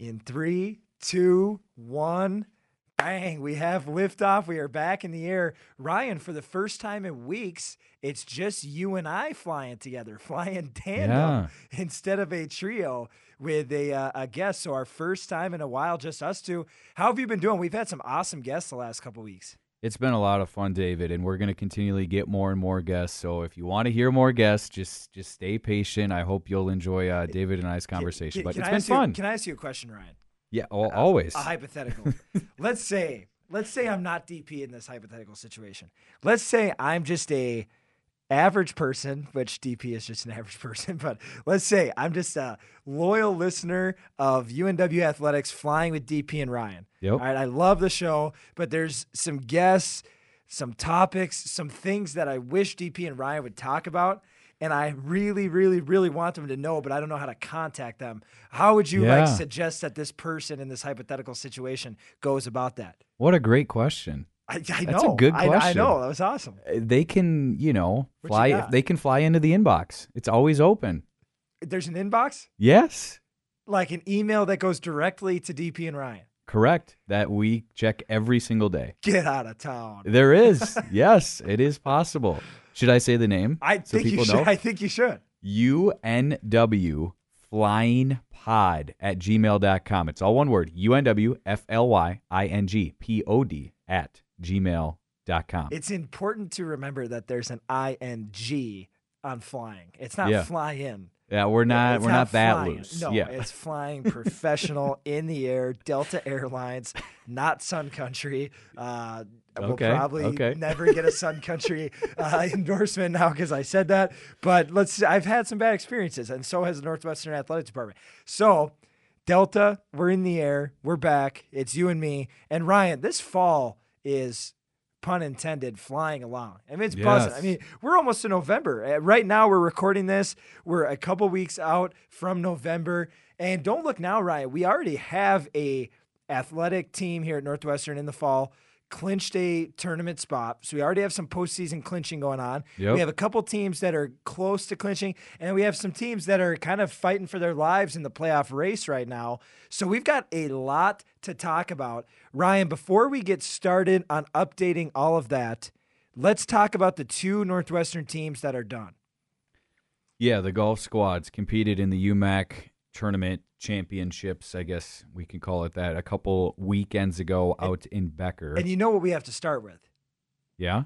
In three, two, one. Bang, we have liftoff. We are back in the air. Ryan, for the first time in weeks, it's just you and I flying together, flying tandem Yeah. instead of a trio with a, uh, a guest. So, our first time in a while, just us two. How have you been doing? We've had some awesome guests the last couple weeks. It's been a lot of fun, David, and we're going to continually get more and more guests. So if you want to hear more guests, just just stay patient. I hope you'll enjoy uh, David and I's conversation. Can- but can it's I been ask you- fun. can I ask you a question, Ryan? yeah, al- always. A hypothetical. let's say, let's say I'm not DP in this hypothetical situation. Let's say I'm just a average person, which DP is just an average person, but let's say I'm just a loyal listener of UNW Athletics flying with DP and Ryan. Yep. All right, I love the show, but there's some guests, some topics, some things that I wish DP and Ryan would talk about. And I really, really, really want them to know, but I don't know how to contact them. How would you Yeah. like suggest that this person in this hypothetical situation goes about that? what a great question. I, I That's a know. good I- I, know. That was awesome. Uh, They can, you know, What you fly. got? They can fly into the inbox. It's always open. There's an inbox, Yes, like an email that goes directly to DP and Ryan. correct. That we check every single day. Get out of town. There is. yes, it is possible. Should I say the name? I so think you should. know? I think you should. UNW flying pod at gmail.com. It's all one word UNW F L Y I N G P O D at gmail.com. It's important to remember that there's an ing on flying. It's not Yeah. fly in. Yeah, we're not It's we're not, that loose. No, yeah. it's flying professional in the air. Delta Airlines, not Sun Country. Uh, we'll Okay, probably okay. never get a Sun Country uh, endorsement now because I said that. But let's. I've had some bad experiences, and so has the Northwestern Athletics Department. So. Delta, we're in the air. We're back. It's you and me. And Ryan, this fall is pun intended, flying along. I mean, it's buzzing. I mean, we're almost to November. Uh, Right now, we're recording this. We're a couple weeks out from November. And don't look now, Ryan. We already have a athletic team here at Northwestern in the fall. Clinched a tournament spot. So we already have some postseason clinching going on. Yep. We have a couple teams that are close to clinching, and we have some teams that are kind of fighting for their lives in the playoff race right now. So we've got a lot to talk about. Ryan, before we get started on updating all of that, let's talk about the two Northwestern teams that are done. yeah, the golf squads competed in the UMAC tournament championships, I guess we can call it that, a couple weekends ago out in Becker. And you know what we have to start with? yeah?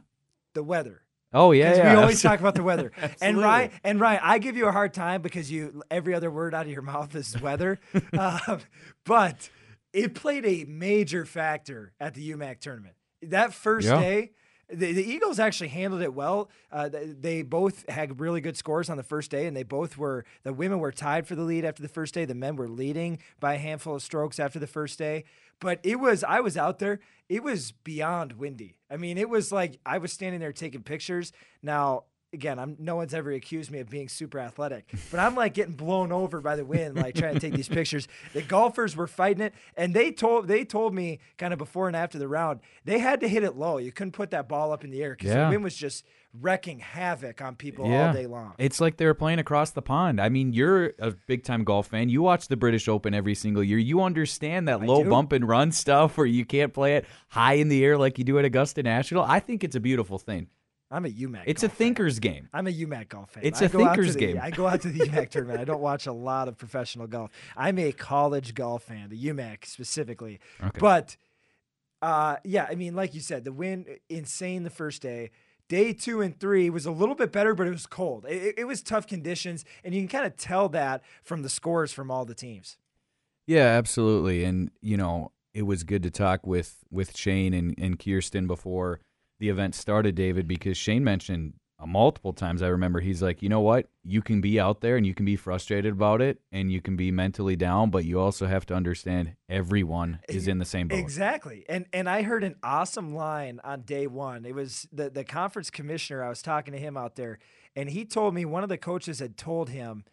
The weather. Oh, yeah, yeah. we always talk about the weather. and. Ryan, and Ryan, I give you a hard time because you every other word out of your mouth is weather. um, but it played a major factor at the UMAC tournament. That first Yeah. day, the, the Eagles actually handled it well. Uh, they, they both had really good scores on the first day, and they both were the women were tied for the lead after the first day. The men were leading by a handful of strokes after the first day. But it was I was out there. It was beyond windy. I mean, it was like I was standing there taking pictures. Now, again, I'm no one's ever accused me of being super athletic, but I'm like getting blown over by the wind, like trying to take these pictures. The golfers were fighting it, and they told they told me kind of before and after the round they had to hit it low. You couldn't put that ball up in the air because Yeah. the wind was just wrecking havoc on people Yeah. all day long. It's like they were playing across the pond. I mean, you're a big time golf fan. You watch the British Open every single year. You understand that I low do. bump and run stuff where you can't play it high in the air like you do at Augusta National. I think it's a beautiful thing. I'm a UMAC. It's a fan. thinker's game. I'm a UMAC golf fan. It's I a go out to thinker's the- game. I go out to the UMAC tournament. I don't watch a lot of professional golf. I'm a college golf fan, the UMAC specifically. Okay. But uh, yeah, I mean, like you said, the win insane the first day. Day two and three was a little bit better, but it was cold. It, it- it was tough conditions, and you can kind of tell that from the scores from all the teams. Yeah, absolutely. And you know, it was good to talk with with Shane and, and Kirsten before the event started, David, because Shane mentioned multiple times. I remember he's like, you know what, you can be out there and you can be frustrated about it, and you can be mentally down, but you also have to understand everyone eh, is in the same boat. Exactly. And and I heard an awesome line on day one. It was the, the conference commissioner. I was talking to him out there, and he told me one of the coaches had told him,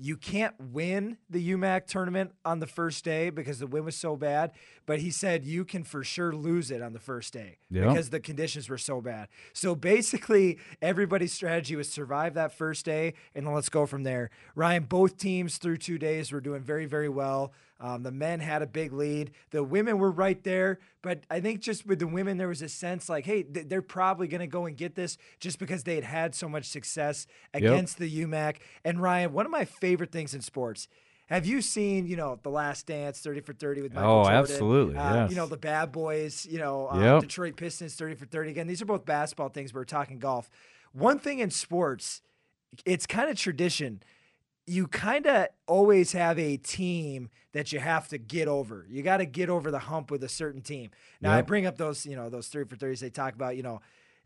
you can't win the UMAC tournament on the first day because the wind was so bad. But he said you can for sure lose it on the first day because the conditions were so bad. So basically, everybody's strategy was survive that first day and then let's go from there. Ryan, both teams through two days were doing very, very well. Um, the men had a big lead. The women were right there, but I think just with the women, there was a sense like, hey, th- they're probably going to go and get this just because they had had so much success against yep. the UMAC. And Ryan, one of my favorite things in sports. Have you seen, you know, The Last Dance, 30 for 30 with Michael oh, Jordan? absolutely. Uh, yes. You know, the Bad Boys, you know, uh, yep. Detroit Pistons, 30 for 30. Again, these are both basketball things. We're talking golf. One thing in sports, it's kind of tradition you kind of always have a team that you have to get over. You got to get over the hump with a certain team. Now yep. I bring up those, you know, those three for thirties they talk about. You know,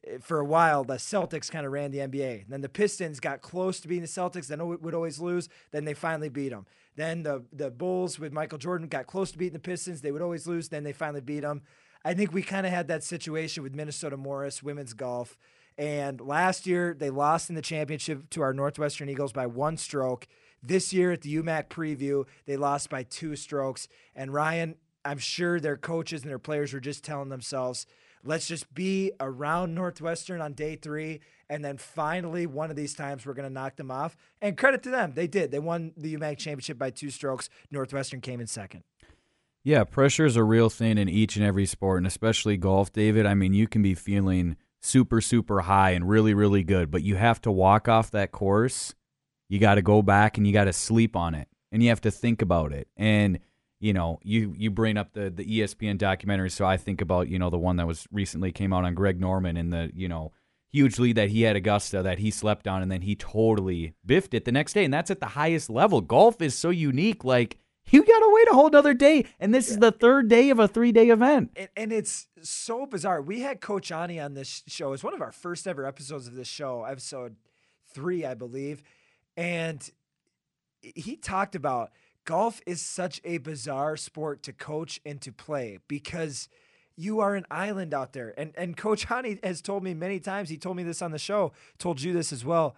eh, for a while the Celtics kind of ran the NBA. Then the Pistons got close to being the Celtics. Then would always lose. Then they finally beat them. Then the the Bulls with Michael Jordan got close to beating the Pistons. They would always lose. Then they finally beat them. I think we kind of had that situation with Minnesota Morris women's golf. And last year, they lost in the championship to our Northwestern Eagles by one stroke. This year at the UMAC preview, they lost by two strokes. And Ryan, I'm sure their coaches and their players were just telling themselves, let's just be around Northwestern on day three. And then finally, one of these times, we're going to knock them off. And credit to them. They did. They won the UMAC championship by two strokes. Northwestern came in second. Yeah, pressure is a real thing in each and every sport, and especially golf, David. I mean, you can be feeling super, super high and really, really good. But you have to walk off that course. You got to go back and you got to sleep on it, and you have to think about it. And you know, you you bring up the the ESPN documentary, so I think about you know the one that was recently came out on Greg Norman and the you know huge lead that he had Augusta that he slept on, and then he totally biffed it the next day, and that's at the highest level. Golf is so unique, like you got to wait a whole another day. And this yeah. is the third day of a three day event. And, and, it's so bizarre. We had Coach Ani on this show. It's one of our first ever episodes of this show, episode three, I believe. And he talked about golf is such a bizarre sport to coach and to play because you are an island out there. And and Coach Ani has told me many times, he told me this on the show, told you this as well.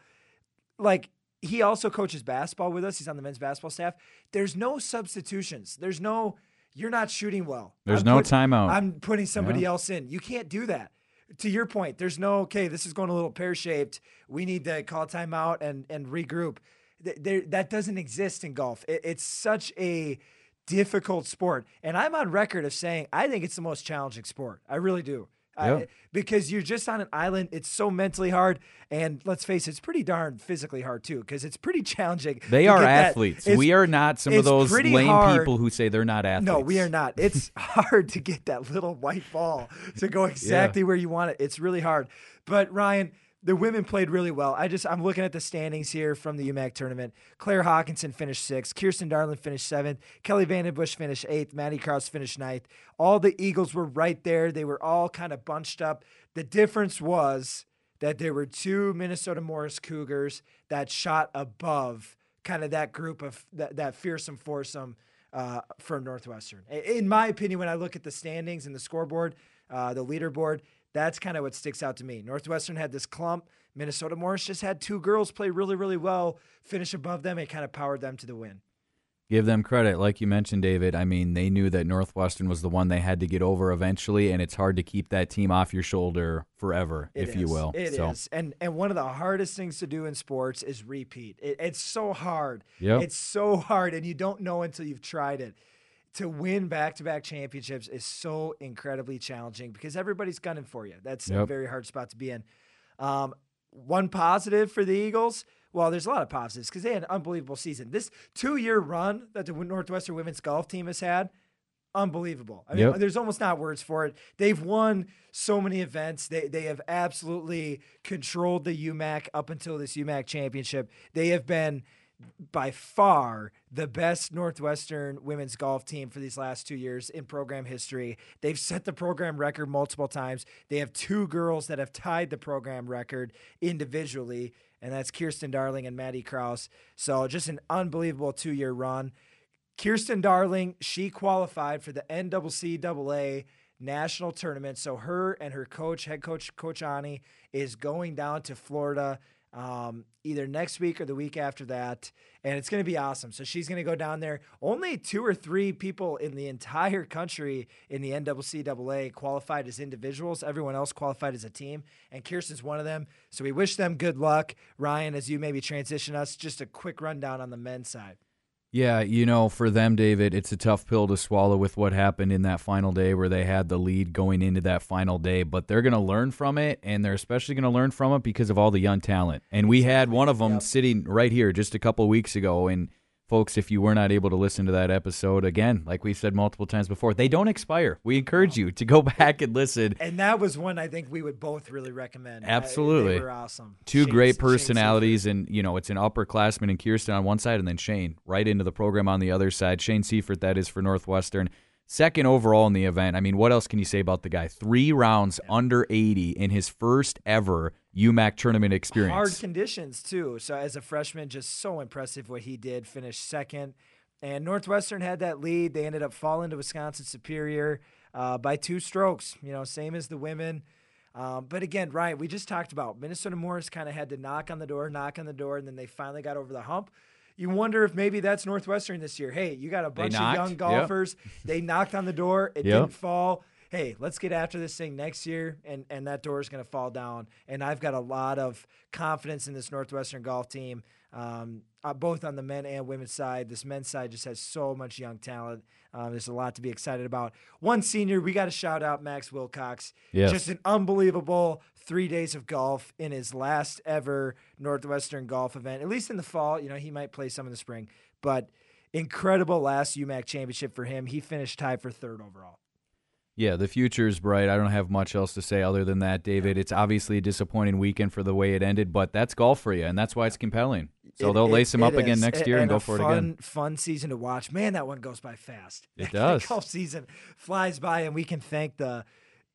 Like he also coaches basketball with us. He's on the men's basketball staff. There's no substitutions. There's no you're not shooting well. There's I'm no put, timeout. I'm putting somebody yeah. else in. You can't do that. To your point, there's no okay. This is going a little pear shaped. We need to call timeout and and regroup. There, that doesn't exist in golf. It, it's such a difficult sport, and I'm on record of saying I think it's the most challenging sport. I really do. Uh, because you're just on an island. It's so mentally hard, and let's face it, it's pretty darn physically hard too. Because it's pretty challenging. They are athletes. We are not some of those lame hard. people who say they're not athletes. No, we are not. It's hard to get that little white ball to go exactly yeah. where you want it. It's really hard. But Ryan, the women played really well. I just I'm looking at the standings here from the UMAC tournament. Claire Hawkinson finished sixth. Kirsten Darling finished seventh. Kelly Vandenbush finished eighth. Maddie Kraus finished ninth. All the Eagles were right there. They were all kind of bunched up. The difference was that there were two Minnesota Morris Cougars that shot above kind of that group of that, that fearsome foursome uh, from Northwestern. In my opinion, when I look at the standings and the scoreboard, uh, the leaderboard, that's kind of what sticks out to me. Northwestern had this clump. Minnesota Morris just had two girls play really, really well, finish above them. It kind of powered them to the win. Give them credit. Like you mentioned, David, I mean, they knew that Northwestern was the one they had to get over eventually, and it's hard to keep that team off your shoulder forever, it if is. you will. It so. is, And, and one of the hardest things to do in sports is repeat. It, it's so hard. Yep. It's so hard, and you don't know until you've tried it to win back-to-back championships is so incredibly challenging because everybody's gunning for you. That's yep. a very hard spot to be in. Um, one positive for the Eagles. Well, there's a lot of positives because they had an unbelievable season. This two-year run that the Northwestern women's golf team has had, unbelievable. I mean, yep. there's almost not words for it. They've won so many events. They they have absolutely controlled the UMAC up until this UMAC championship. They have been by far the best Northwestern women's golf team for these last two years in program history. They've set the program record multiple times. They have two girls that have tied the program record individually, and that's Kirsten Darling and Maddie Kraus. So just an unbelievable two year run. Kirsten Darling, she qualified for the NCCAA national tournament. So her and her coach, head coach Coach Ani, is going down to Florida um, either next week or the week after that. And it's going to be awesome. So she's going to go down there. Only two or three people in the entire country in the NCCAA qualified as individuals. Everyone else qualified as a team. And Kirsten's one of them. So we wish them good luck. Ryan, as you maybe transition us, just a quick rundown on the men's side. Yeah, you know, for them, David, it's a tough pill to swallow with what happened in that final day where they had the lead going into that final day, but they're going to learn from it, and they're especially going to learn from it because of all the young talent. And we had one of them yep. sitting right here just a couple weeks ago, and folks, if you were not able to listen to that episode, again, like we said multiple times before, they don't expire. We encourage you to go back and listen. And that was one I think we would both really recommend. Absolutely. Uh, they were awesome. Two Shane, great personalities, and, you know, it's an upperclassman and Kirsten on one side, and then Shane right into the program on the other side. Shane Seifert, that is for Northwestern. Second overall in the event. I mean, what else can you say about the guy? Three rounds under 80 in his first ever UMAC tournament experience. Hard conditions, too. So, as a freshman, just so impressive what he did. Finished second. And Northwestern had that lead. They ended up falling to Wisconsin Superior uh, by two strokes, you know, same as the women. Um, but again, Ryan, we just talked about Minnesota Morris kind of had to knock on the door, knock on the door, and then they finally got over the hump you wonder if maybe that's Northwestern this year. Hey, you got a bunch of young golfers. Yep. They knocked on the door. It yep. didn't fall. Hey, let's get after this thing next year, and, and that door is going to fall down. And I've got a lot of confidence in this Northwestern golf team, um, uh, both on the men and women's side. This men's side just has so much young talent. Um, there's a lot to be excited about. One senior, we got to shout out Max Wilcox. Yes. Just an unbelievable three days of golf in his last ever Northwestern golf event, at least in the fall. You know, he might play some in the spring, but incredible last UMAC championship for him. He finished tied for third overall. Yeah, the future is bright. I don't have much else to say other than that, David. It's obviously a disappointing weekend for the way it ended, but that's golf for you, and that's why it's compelling. So it, they'll it, lace him up is. again next year and, and go for fun, it again. Fun season to watch. Man, that one goes by fast. It does. golf season flies by, and we can thank the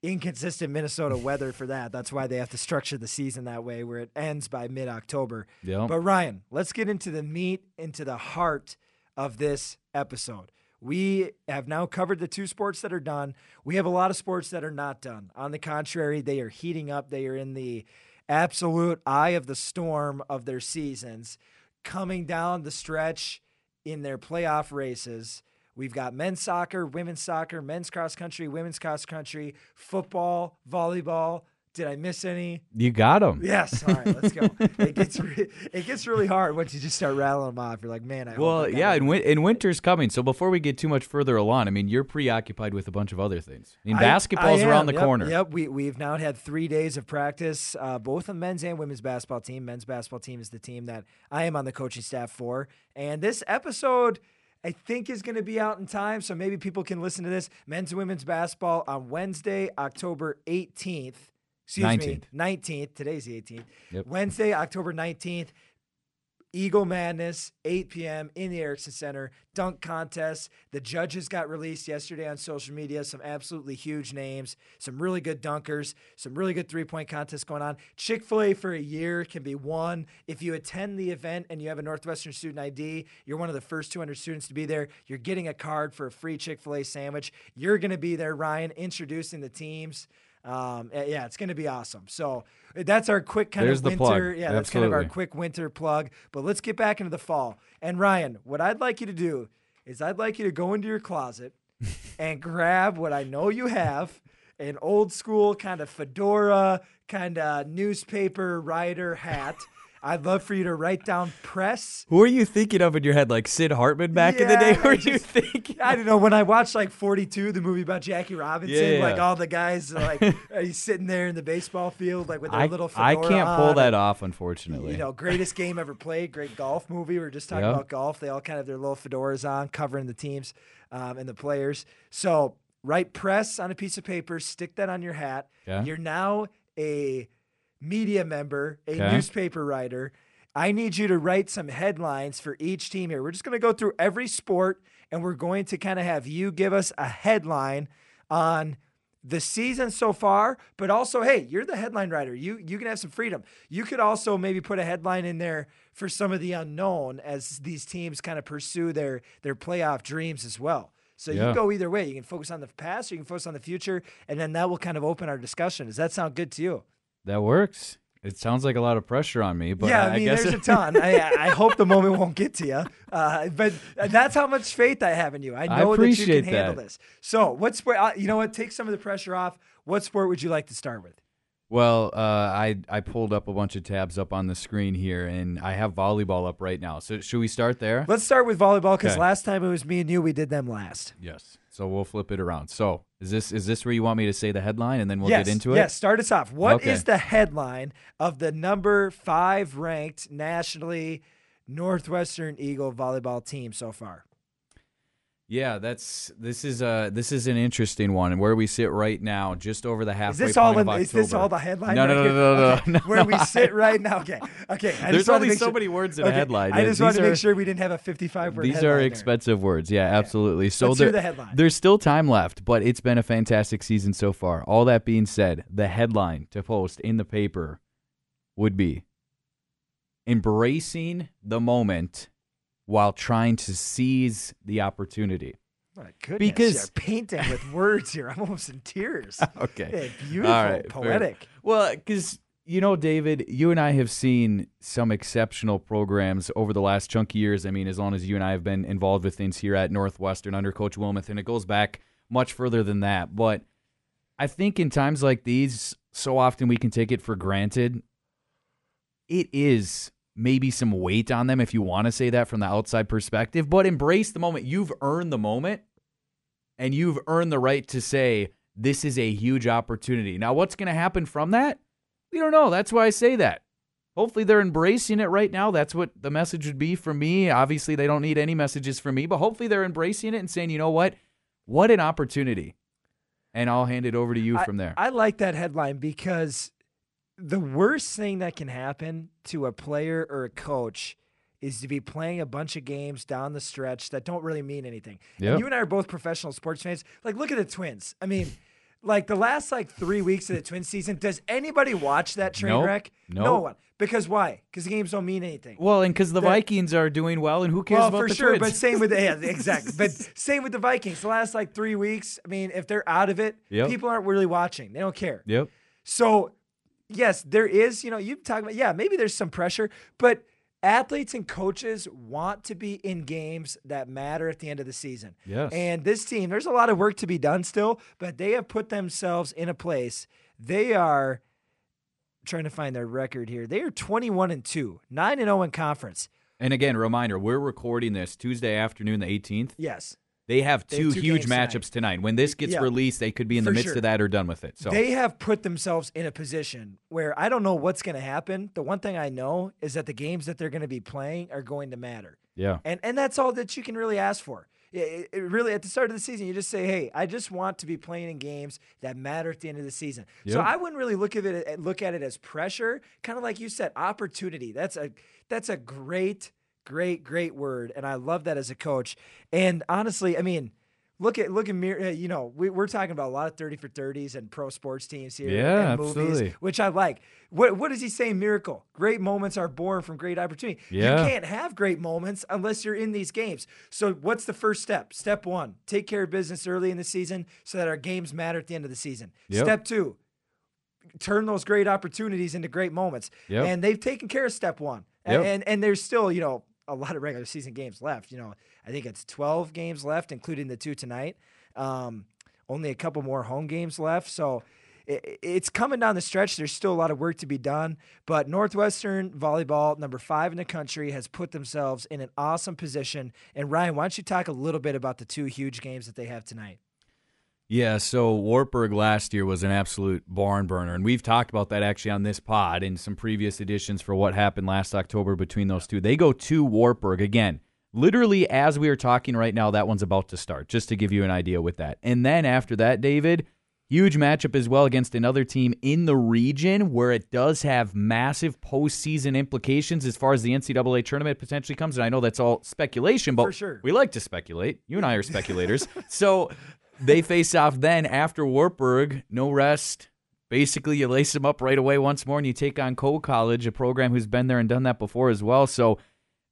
inconsistent Minnesota weather for that. That's why they have to structure the season that way, where it ends by mid October. Yep. But Ryan, let's get into the meat, into the heart of this episode. We have now covered the two sports that are done. We have a lot of sports that are not done. On the contrary, they are heating up. They are in the absolute eye of the storm of their seasons, coming down the stretch in their playoff races. We've got men's soccer, women's soccer, men's cross country, women's cross country, football, volleyball, did I miss any? You got them. Yes. All right, let's go. it gets re- it gets really hard once you just start rattling them off. You're like, man, I well, yeah, and, win- and winter's coming. So before we get too much further along, I mean, you're preoccupied with a bunch of other things. I mean, basketball's I around the yep, corner. Yep. We we've now had three days of practice, uh, both on the men's and women's basketball team. Men's basketball team is the team that I am on the coaching staff for, and this episode. I think is going to be out in time, so maybe people can listen to this. Men's and women's basketball on Wednesday, October 18th excuse 19th. me, 19th. Today's the 18th. Yep. Wednesday, October 19th. Eagle Madness, 8 p.m. in the Ericksen Center. Dunk contest. The judges got released yesterday on social media. Some absolutely huge names, some really good dunkers, some really good three point contests going on. Chick fil A for a year can be won. If you attend the event and you have a Northwestern student ID, you're one of the first 200 students to be there. You're getting a card for a free Chick fil A sandwich. You're going to be there, Ryan, introducing the teams. Um, eh, yeah, it's going to be awesome. So eh, that's our quick kind There's of winter. Yeah, that's kind of our quick winter plug. But let's get back into the fall. And Ryan, what I'd like you to do is I'd like you to go into your closet and grab what I know you have an old school kind of fedora, kind of newspaper writer hat. I'd love for you to write down press. Who are you thinking of in your head? Like Sid Hartman back yeah, in the day? Who are you thinking? I don't know. When I watched like 42, the movie about Jackie Robinson, yeah, like all the guys, like he's sitting there in the baseball field, like with their I, little I can't pull that off, unfortunately. You know, greatest game ever played, great golf movie. We are just talking yep. about golf. They all kind of have their little fedoras on, covering the teams um, and the players. So write press on a piece of paper, stick that on your hat. Yeah. You're now a media member, a okay. newspaper writer. I need you to write some headlines for each team here. We're just going to go through every sport and we're going to kind of have you give us a headline on the season so far, but also, hey, you're the headline writer. You you can have some freedom. You could also maybe put a headline in there for some of the unknown as these teams kind of pursue their their playoff dreams as well. So yeah. you go either way. You can focus on the past or you can focus on the future, and then that will kind of open our discussion. Does that sound good to you? That works. It sounds like a lot of pressure on me, but yeah, I, I mean, there's a ton. I, I, hope the moment won't get to you, uh, but that's how much faith I have in you. I know I that you can that. handle this. So, what sport? Uh, you know what? Take some of the pressure off. What sport would you like to start with? Well, uh, I I pulled up a bunch of tabs up on the screen here, and I have volleyball up right now. So should we start there? Let's start with volleyball because Okay. last time it was me and you. We did them last. Yes. So we'll flip it around. So is this is this where you want me to say the headline, and then we'll yes, get into it? Yes, start us off. What is Okay. the headline of the number five ranked nationally Northwestern Eagle volleyball team so far? Yeah, that's this is uh this is an interesting one, and where we sit right now, just over the halfway Is this all? point In, is this all the headline? No, no, right no, here? no, no, Okay, no, Where we sit right now. Okay, okay. I There's only so sure- many words in a headline. I just wanted to make sure we didn't have a 55 word. These are there. expensive words. Yeah, absolutely. So Let's hear there- the headline. there's still time left, but it's been a fantastic season so far. All that being said, the headline to post in the paper would be embracing the moment while trying to seize the opportunity. My goodness, because- you're painting with words here. I'm almost in tears. Okay. Yeah, beautiful, right, fair. poetic. Well, because you know, David, you and I have seen some exceptional programs over the last chunk of years. I mean, as long as you and I have been involved with things here at Northwestern under Coach Wilmoth, and it goes back much further than that. But I think in times like these, so often we can take it for granted. It is maybe some weight on them if you want to say that from the outside perspective, but embrace the moment. You've earned the moment and you've earned the right to say, this is a huge opportunity. Now, what's going to happen from that? We don't know. That's why I say that. Hopefully, they're embracing it right now. That's what the message would be for me. Obviously, they don't need any messages from me, but hopefully, they're embracing it and saying, you know what? What an opportunity. And I'll hand it over to you I- from there. I like that headline because the worst thing that can happen to a player or a coach is to be playing a bunch of games down the stretch that don't really mean anything. And you and I are both professional sports fans. Like, look at the Twins. I mean, like the last like three weeks of the Twins season, does anybody watch that train Nope. wreck? No one. Because why? Because the games don't mean anything. well, and because the that- Vikings are doing well, and who cares well, about for the sure, Twins? but same with the yeah, exactly. But same with the Vikings. The last like three weeks, I mean, if they're out of it, Yep. people aren't really watching. They don't care. yep. So, yes, there is, you know, you talk about, yeah, maybe there's some pressure, but athletes and coaches want to be in games that matter at the end of the season. Yes. And this team, there's a lot of work to be done still, but they have put themselves in a place. They are trying to find their record here. They are 21 and 2, 9 and 0 in conference. And again, reminder: we're recording this Tuesday afternoon, the 18th. Yes. They have They have two, two huge matchups tonight. When this gets Yeah. released, they could be in the midst sure. of that or done with it. So They have put themselves in a position where I don't know what's going to happen. The one thing I know is that the games that they're going to be playing are going to matter. yeah, And and that's all that you can really ask for. It, it really at the start of the season, you just say, "Hey, I just want to be playing in games that matter at the end of the season." So I wouldn't really look at it look at it as pressure, kind of like you said, opportunity. That's a that's a great, great, great word, and I love that as a coach. And honestly, I mean. Look at look at Mir- uh, you know we, we're talking about a lot of thirty for thirties and pro sports teams here Yeah, and movies, absolutely. which I like. What what does he say? Miracle. Great moments are born from great opportunity. Yeah. You can't have great moments unless you're in these games. So what's the first step? Step one: take care of business early in the season so that our games matter at the end of the season. Yep. Step two: turn those great opportunities into great moments. Yep. And they've taken care of step one. And, Yep. and and there's still you know a lot of regular season games left. You know I think it's 12 games left, including the two tonight. Um, only a couple more home games left. So i- it's coming down the stretch. There's still a lot of work to be done, but Northwestern volleyball, number five in the country, has put themselves in an awesome position. And Ryan, why don't you talk a little bit about the two huge games that they have tonight? Yeah. So Wartburg last year was an absolute barn burner, and we've talked about that actually on this pod in some previous editions for what happened last October between those two. They go to Wartburg again. Literally, as we are talking right now, that one's about to start, just to give you an idea with that. And then after that, David, huge matchup as well against another team in the region where it does have massive postseason implications as far as the NCAA tournament potentially comes. And I know that's all speculation, but sure. we like to speculate. You and I are speculators. so they face off then after Wartburg, no rest. Basically, you lace them up right away once more, and you take on Coe College, a program who's been there and done that before as well. So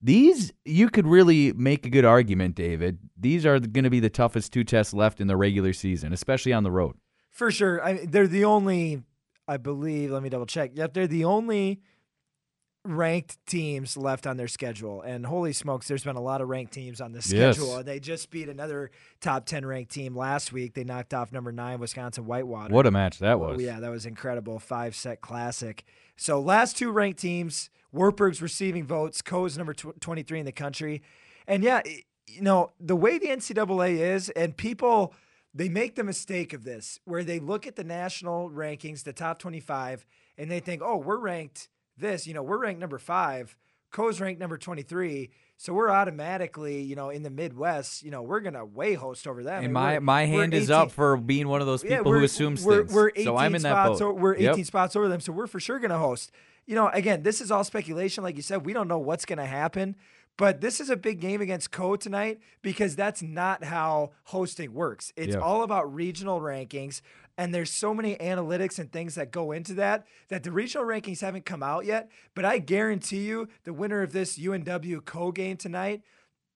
these, you could really make a good argument, David. These are going to be the toughest two tests left in the regular season, especially on the road. For sure. I they're the only, I believe, let me double check. Yep, they're the only ranked teams left on their schedule. And holy smokes, there's been a lot of ranked teams on the Yes. schedule. They just beat another top 10 ranked team last week. They knocked off number nine, Wisconsin Whitewater. What a match that Oh, was. yeah, that was incredible. Five set classic. So, last two ranked teams, Wartburg's receiving votes, Coe's number tw- 23 in the country. And yeah, you know, the way the NCAA is, and people, they make the mistake of this where they look at the national rankings, the top 25, and they think, oh, we're ranked this, you know, we're ranked number five. Coe's ranked number 23. So we're automatically, you know, in the Midwest, you know, we're going to way host over them. And my my hand is up for being one of those people who we're- assumes we're, things. We're 18 so I'm in that spots boat. o- we're 18 Yep. spots over them, so we're for sure going to host. You know, again, this is all speculation. Like you said, we don't know what's going to happen. But this is a big game against Coe tonight because that's not how hosting works. It's Yeah. all about regional rankings. And there's so many analytics and things that go into that that the regional rankings haven't come out yet. But I guarantee you, the winner of this UNW Coe game tonight,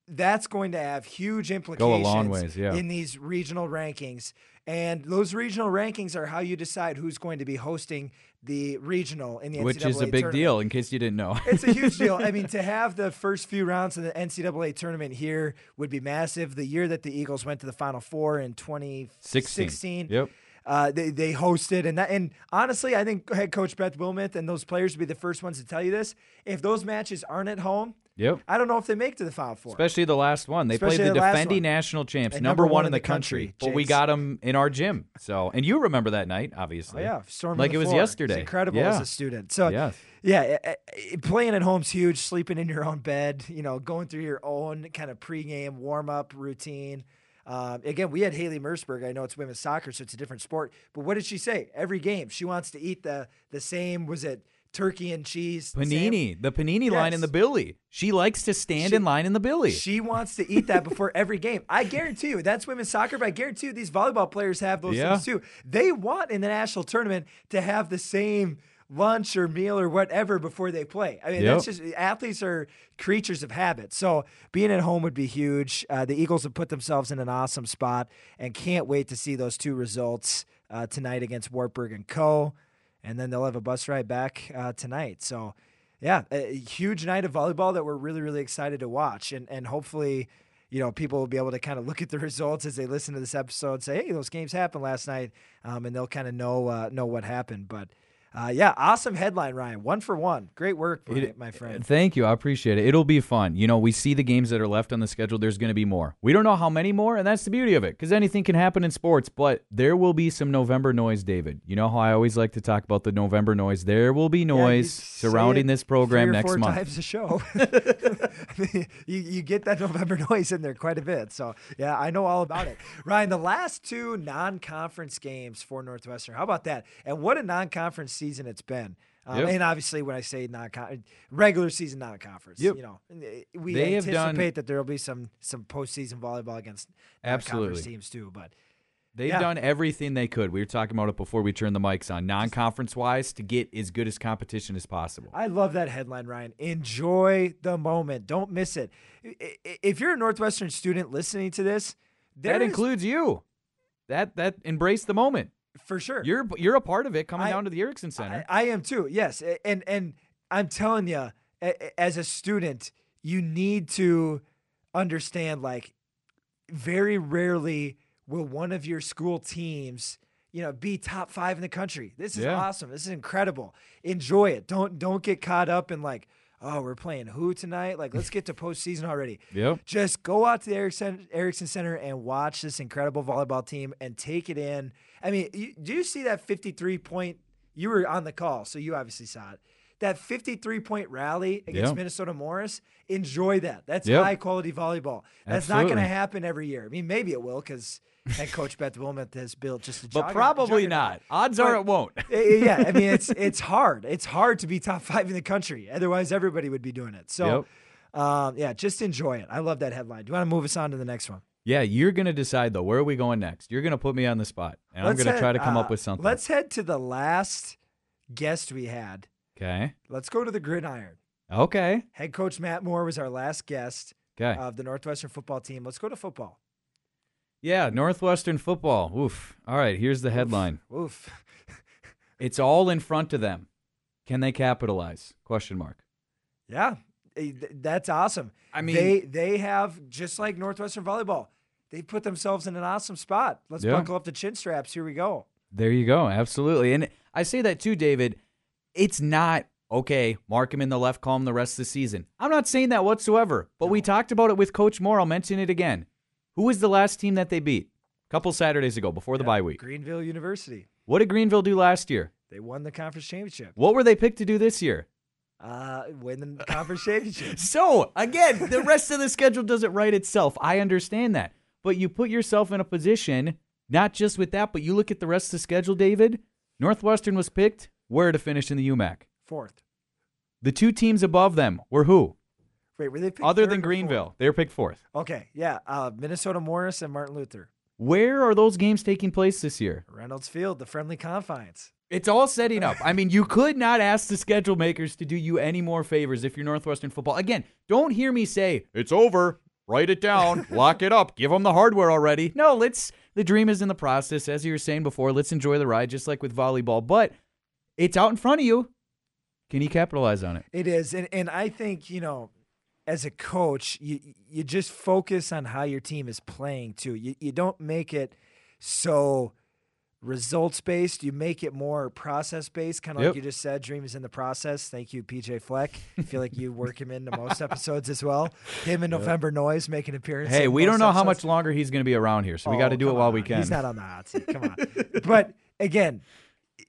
that's going to have huge implications ways, yeah. in these regional rankings. And those regional rankings are how you decide who's going to be hosting the regional in the NCAA Which is a big tournament. deal, in case you didn't know. It's a huge deal. I mean, to have the first few rounds of the NCAA tournament here would be massive. The year that the Eagles went to the Final Four in 2016, Yep. Uh, they, they hosted. And that, and honestly, I think head coach Beth Wilmoth and those players would be the first ones to tell you this. If those matches aren't at home, Yep. I don't know if they make it to the Final Four. Especially the last one. They Especially played the the defending national champs, And number, one in the country. But we got them in our gym. So, and you remember that night, Oh, obviously. yeah, storming Like it was floor. yesterday. It's incredible Yeah. as a student. So Yes. yeah, eh, eh, playing at home's huge. Sleeping in your own bed, you know, going through your own kind of pregame warm up routine. Um, again, we had Haley Mersberg. I know it's women's soccer, so it's a different sport. But what did she say? Every game, she wants to eat the the same. Was it turkey and cheese? the? Panini, the panini line in the Billy. She likes to stand She- in line in the Billy. She wants to eat that before every game. I guarantee you, that's women's soccer, but I guarantee you, these volleyball players have those Yeah. things too. They want in the national tournament to have the same lunch or meal or whatever before they play. I mean, that's just athletes are creatures of habit. So being at home would be huge. Uh, the Eagles have put themselves in an awesome spot and can't wait to see those two results uh, tonight against Wartburg and Coe. And then they'll have a bus ride back uh, tonight. So yeah, a huge night of volleyball that we're really, really excited to watch. And and hopefully, you know, people will be able to kind of look at the results as they listen to this episode and say, hey, those games happened last night. Um, and they'll kind of know uh, know what happened. But uh, yeah, awesome headline, Ryan. One for one. Great work, my, It- my friend. Thank you. I appreciate it. It'll be fun. You know, we see the games that are left on the schedule. There's going to be more. We don't know how many more, and that's the beauty of it because anything can happen in sports, but there will be some November noise, David. You know how I always like to talk about the November noise? There will be noise say surrounding this program next month. times a show. you, you get that November noise in there quite a bit. So, yeah, I know all about it. Ryan, the last two non conference games for Northwestern, how about that? And what a non conference season it's been. Um, Yep. And obviously, when I say non regular season non conference, Yep. you know, we They anticipate that there will be some some postseason volleyball against Absolutely. teams too. But They've Yeah. done everything they could. We were talking about it before we turned the mics on, non conference wise, to get as good as competition as possible. I love that headline, Ryan. Enjoy the moment. Don't miss it. If you're a Northwestern student listening to this, that includes you. That that embrace the moment. For sure. You're you're a part of it coming I- down to the Ericksen Center. I, I am too. Yes, and and I'm telling you, as a student, you need to understand. Like, very rarely will one of your school teams, you know, be top five in the country. This is Yeah. awesome. This is incredible. Enjoy it. Don't don't get caught up in like, oh, we're playing who tonight? Like, let's get to postseason already. yep. Just go out to the Ericksen, Ericksen Center and watch this incredible volleyball team and take it in. I mean, you, do you see that 53 point? You were on the call, so you obviously saw it. That 53 point rally against Yep. Minnesota Morris, enjoy that. That's Yep. high quality volleyball. That's not going to happen every year. I mean, maybe it will because head coach Beth Wilmot has built just a But probably not. Odds are it won't. Yeah, I mean it's it's hard. It's hard to be top five in the country. Otherwise, everybody would be doing it. So, um, yeah, just enjoy it. I love that headline. Do you want to move us on to the next one? Yeah, you're gonna decide though. Where are we going next? You're gonna put me on the spot, and Let's I'm gonna head- try to come uh, up with something. Let's head to the last guest we had. Okay. Let's go to the gridiron. Okay. Head coach Matt Moore was our last guest Okay. of the Northwestern football team. Let's go to football. yeah, Northwestern football. Oof. All right. Here's the headline. Oof. It's all in front of them. Can they capitalize? Question mark. Yeah, that's awesome. I mean- they they have just like Northwestern volleyball. They put themselves in an awesome spot. Let's Yeah. buckle up the chin straps. Here we go. There you go. Absolutely. And I say that too, David. It's not okay, mark him in the left column the rest of the season. I'm not saying that whatsoever. But we talked about it with Coach Moore. I'll mention it again. Who was the last team that they beat? A couple Saturdays ago before the bye week. Greenville University. What did Greenville do last year? They won the conference championship. What were they picked to do this year? Uh, win the conference championship. So, again, the rest of the schedule doesn't write itself. I understand that. But you put yourself in a position, not just with that, but you look at the rest of the schedule, David. Northwestern was picked where to finish in the UMAC. Fourth. The two teams above them were who? Wait, were they picked Other than Greenville. They were picked fourth. fourth? Okay, yeah. Uh, Minnesota Morris and Martin Luther. Where are those games taking place this year? Reynolds Field, the friendly confines. It's all setting up. I mean, you could not ask the schedule makers to do you any more favors if you're Northwestern football. Again, don't hear me say it's over. Write it down, lock it up, give them the hardware already. No, let's. The dream is in the process, as you were saying before. Let's enjoy the ride, just like with volleyball. But it's out in front of you. Can you capitalize on it? It is, and and I think you know, as a coach, you you just focus on how your team is playing too. You you don't make it so results based. You make it more process based, kind of Yep. like you just said. Dream is in the process. Thank you, PJ Fleck. I feel like you work him into most episodes as well. Him and November Noise make an appearance. Hey, we don't know how much longer he's going to be around here, so we got to Oh, do it while we can. He's not on the hot seat. Come on. but again,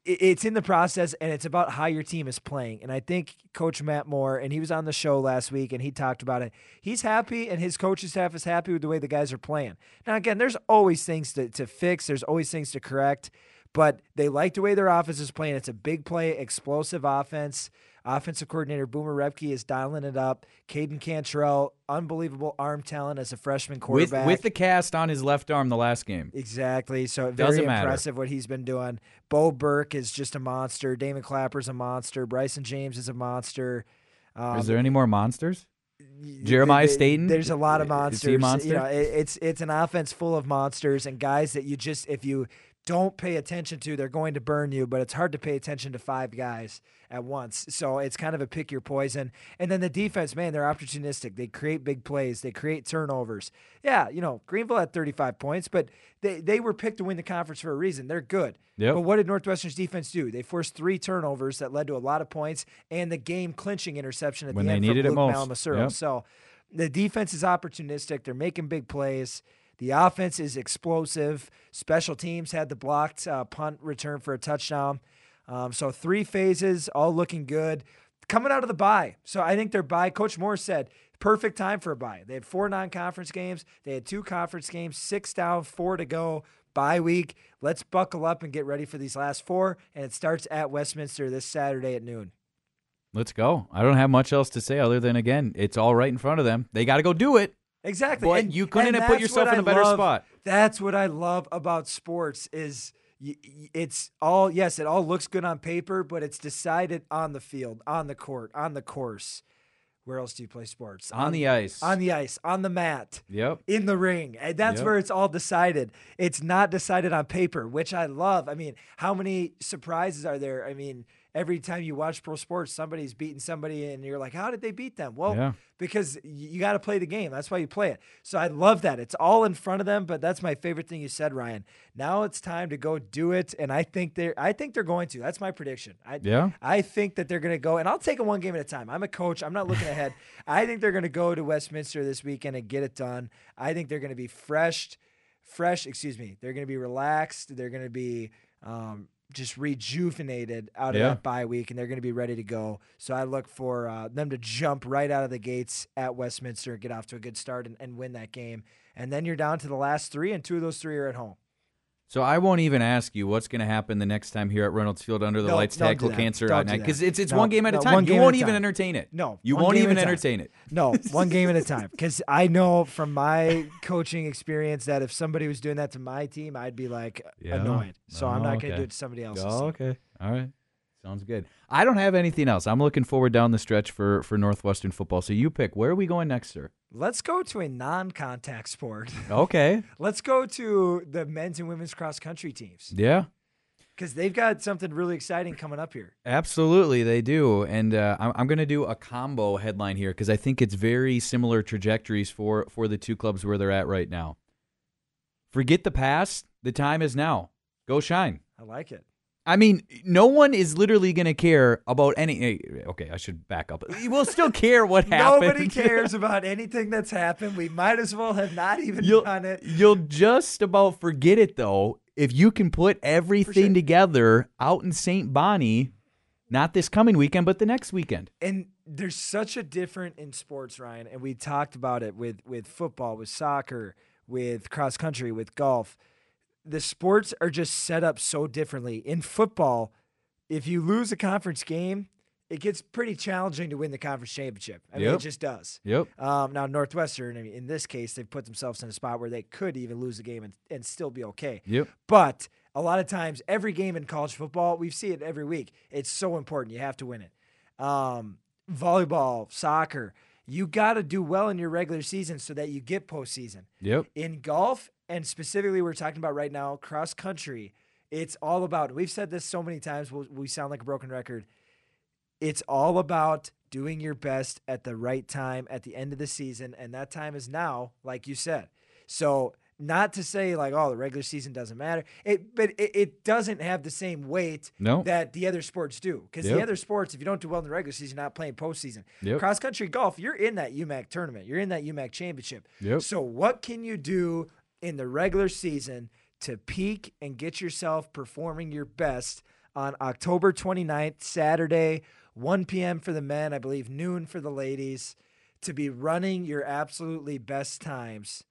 it's in the process and it's about how your team is playing. And I think Coach Matt Moore, and he was on the show last week and he talked about it. He's happy and his coaching staff is happy with the way the guys are playing. Now, again, there's always things to, to fix, there's always things to correct, but they like the way their offense is playing. It's a big play, explosive offense. Offensive coordinator Boomer Repke is dialing it up. Caden Cantrell, unbelievable arm talent as a freshman with, quarterback. with the cast on his left arm the last game. Exactly. So very Doesn't matter. impressive what he's been doing. Bo Burke is just a monster. Damon Clapper's a monster. Bryson James is a monster. Um, Is there any more monsters? Jeremiah Staten? There's a lot of Is he a monsters. monster? You know, it, it's it's an offense full of monsters and guys that you just if you don't pay attention to, they're going to burn you. But it's hard to pay attention to five guys at once. So it's kind of a pick your poison. And then the defense, man, they're opportunistic. They create big plays. They create turnovers. Yeah, you know, Greenville had 35 points, but they, they were picked to win the conference for a reason. They're good. Yep. But what did Northwestern's defense do? They forced three turnovers that led to a lot of points and the game clinching interception at When the they end needed it from Luke most. Yep. So the defense is opportunistic. They're making big plays. The offense is explosive. Special teams had the blocked uh, punt return for a touchdown. Um, so three phases, all looking good. Coming out of the bye. So I think their bye, Coach Moore said, perfect time for a bye. They had four non conference games, they had two conference games, six down, four to go. Bye week. Let's buckle up and get ready for these last four. And it starts at Westminster this Saturday at noon. Let's go. I don't have much else to say other than again, it's all right in front of them. They got to go do it. Exactly. But and you couldn't have put yourself in a better love- spot. That's what I love about sports is it's all yes, it all looks good on paper, but it's decided on the field, on the court, on the course. Where else do you play sports? On the ice. On the ice, on the mat, Yep. in the ring. And that's Yep. where it's all decided. It's not decided on paper, which I love. I mean, how many surprises are there? I mean, every time you watch pro sports, somebody's beating somebody and you're like, how did they beat them? Well, Yeah. because you got to play the game. That's why you play it. So I love that. It's all in front of them, but that's my favorite thing you said, Ryan. Now it's time to go do it, and I think they're I think they're going to. That's my prediction. I Yeah. I think that they're going to go, and I'll take it one game at a time. I'm a coach. I'm not looking ahead. I think they're going to go to Westminster this weekend and get it done. I think they're going to be fresh, fresh. Excuse me. They're going to be relaxed. They're going to be um, just rejuvenated out of Yeah. that bye week, and they're going to be ready to go. So I look for uh, them to jump right out of the gates at Westminster, get off to a good start, and, and win that game. And then you're down to the last three, and two of those three are at home. So I won't even ask you what's going to happen the next time here at Reynolds Field under the No, lights tackle cancer at night because it's it's No, one game at a time. You won't even time. entertain it. No, you won't even at a time. entertain it. No, one game at a time. Because I know from my coaching experience that if somebody was doing that to my team, I'd be like Yeah. annoyed. So I'm Oh, not going to okay. do it to somebody else. Oh, okay. All right. Sounds good. I don't have anything else. I'm looking forward down the stretch for for Northwestern football. So you pick. Where are we going next, sir? Let's go to a non-contact sport. Okay. Let's go to the men's and women's cross country teams. Yeah. because they've got something really exciting coming up here. Absolutely, they do. And uh, I'm, I'm going to do a combo headline here because I think it's very similar trajectories for, for the two clubs where they're at right now. Forget the past. The time is now. Go shine. I like it. I mean, no one is literally going to care about any. eh, Okay, I should back up. We'll still care what happened. Nobody cares about anything that's happened. We might as well have not even You'll, done it. you'll just about forget it though if you can put everything sure. together out in St. Bonnie, not this coming weekend, but the next weekend. and there's such a different in sports, Ryan, and we talked about it with with football, with soccer, with cross country, with golf. The sports are just set up so differently. In football, if you lose a conference game, it gets pretty challenging to win the conference championship. I mean, it just does. Yep. Um, now Northwestern, I mean, in this case, they've put themselves in a spot where they could even lose the game and, and still be okay. Yep. But a lot of times, every game in college football, we see it every week. It's so important. You have to win it. Um, volleyball, soccer, you got to do well in your regular season so that you get postseason. Yep. In golf, and specifically, we're talking about right now, cross country, it's all about, we've said this so many times, we'll, we sound like a broken record. It's all about doing your best at the right time at the end of the season. And that time is now, like you said. So, not to say like, oh, the regular season doesn't matter. It, but it, it doesn't have the same weight No. that the other sports do. Because Yep. the other sports, if you don't do well in the regular season, you're not playing postseason. Yep. Cross country golf, you're in that UMAC tournament. You're in that UMAC championship. Yep. So, what can you do in the regular season to peak and get yourself performing your best on October 29th, Saturday, 1 p.m. for the men, I believe noon for the ladies, to be running your absolutely best times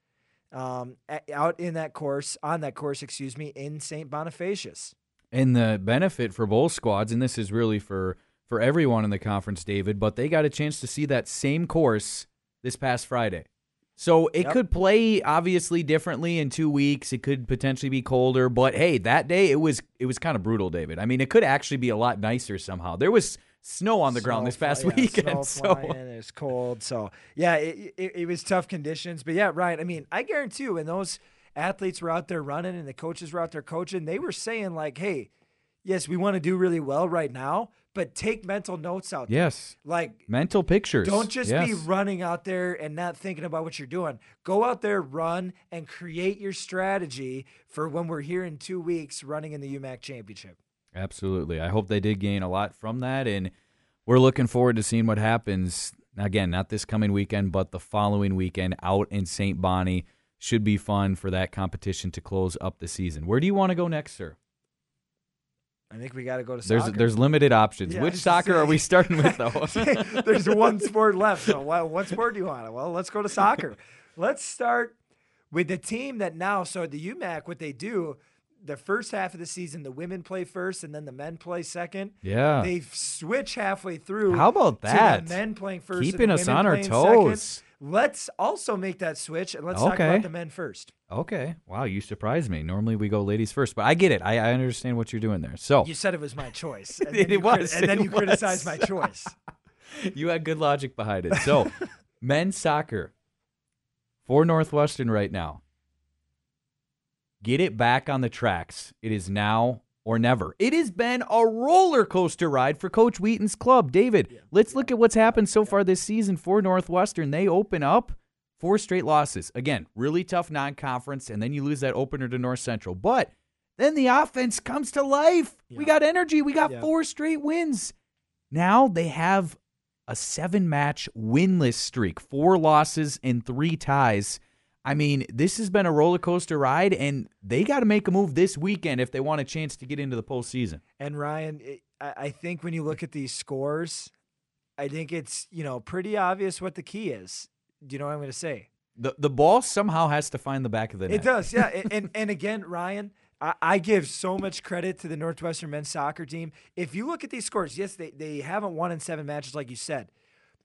um, out in that course, on that course, excuse me, in St. Bonifacius. And the benefit for both squads, and this is really for for everyone in the conference, David, but they got a chance to see that same course this past Friday. So it Yep. could play obviously differently in two weeks. It could potentially be colder, but hey, that day it was it was kind of brutal, David. I mean, it could actually be a lot nicer somehow. There was snow on the ground this past fly- yeah, weekend, Snow so flying, it's cold. So yeah, it, it, it was tough conditions. But yeah, Ryan. I mean, I guarantee you, when those athletes were out there running and the coaches were out there coaching, they were saying like, "Hey, yes, we want to do really well right now, but take mental notes out. there. yes, like." mental pictures. Don't just be running out there and not thinking about what you're doing. Go out there, run, and create your strategy for when we're here in two weeks running in the UMAC championship. Absolutely. I hope they did gain a lot from that. And we're looking forward to seeing what happens. Again, not this coming weekend, but the following weekend out in St. Bonnie. Should be fun for that competition to close up the season. Where do you want to go next, sir? I think we got to go to There's soccer. there's limited options. Yeah, Which soccer are we starting with, though? There's one sport left. So what, what sport do you want? Well, let's go to soccer. let's start with the team that now. So the UMAC, what they do, the first half of the season, the women play first, and then the men play second. yeah. They switch halfway through. How about that? the men playing first, Keeping and the us women on our toes. Second. Let's also make that switch, and let's talk about the men first. Okay. Wow, you surprised me. Normally we go ladies first, but I get it. I, I understand what you're doing there. So You said it was my choice. And It then you crit- was, and then you criticized my choice. you had good logic behind it. So, men's soccer for Northwestern right now. Get it back on the tracks. It is now or never. It has been a roller coaster ride for Coach Wheaton's club. David, let's look at what's happened so far this season for Northwestern. They open up four straight losses. Again, really tough non conference, and then you lose that opener to North Central. But then the offense comes to life. We got energy. We got Yeah. four straight wins. Now they have a seven match winless streak, four losses and three ties. I mean, this has been a roller coaster ride, and they got to make a move this weekend if they want a chance to get into the postseason. And Ryan, it, I, I think when you look at these scores, I think it's you know pretty obvious what the key is. Do you know what I'm going to say? The the ball somehow has to find the back of the net. It does, yeah. and, and and again, Ryan, I, I give so much credit to the Northwestern men's soccer team. If you look at these scores, yes, they they haven't won in seven matches, like you said.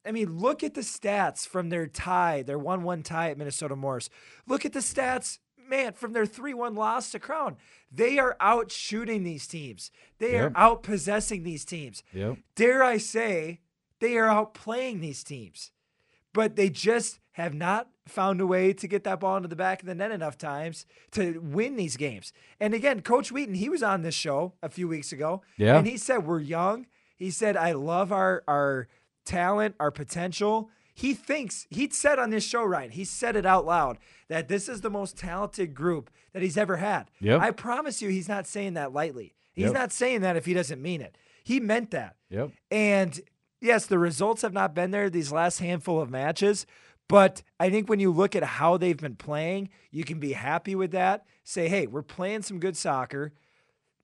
I mean, look at the stats from their tie, their one-one tie at Minnesota Morris. Look at the stats, man, from their three-one loss to Crown. They are out shooting these teams. They Yep. are out possessing these teams. Yep. Dare I say, they are out playing these teams. but they just have not found a way to get that ball into the back of the net enough times to win these games. And again, Coach Wheaton, he was on this show a few weeks ago, Yeah. and he said we're young. He said I love our our talent, our potential. He thinks he said on this show, Ryan. He said it out loud that this is the most talented group that he's ever had. Yep. I promise you, he's not saying that lightly. He's Yep. not saying that if he doesn't mean it. He meant that. Yep. And yes, the results have not been there these last handful of matches, but I think when you look at how they've been playing, you can be happy with that. Say, hey, we're playing some good soccer,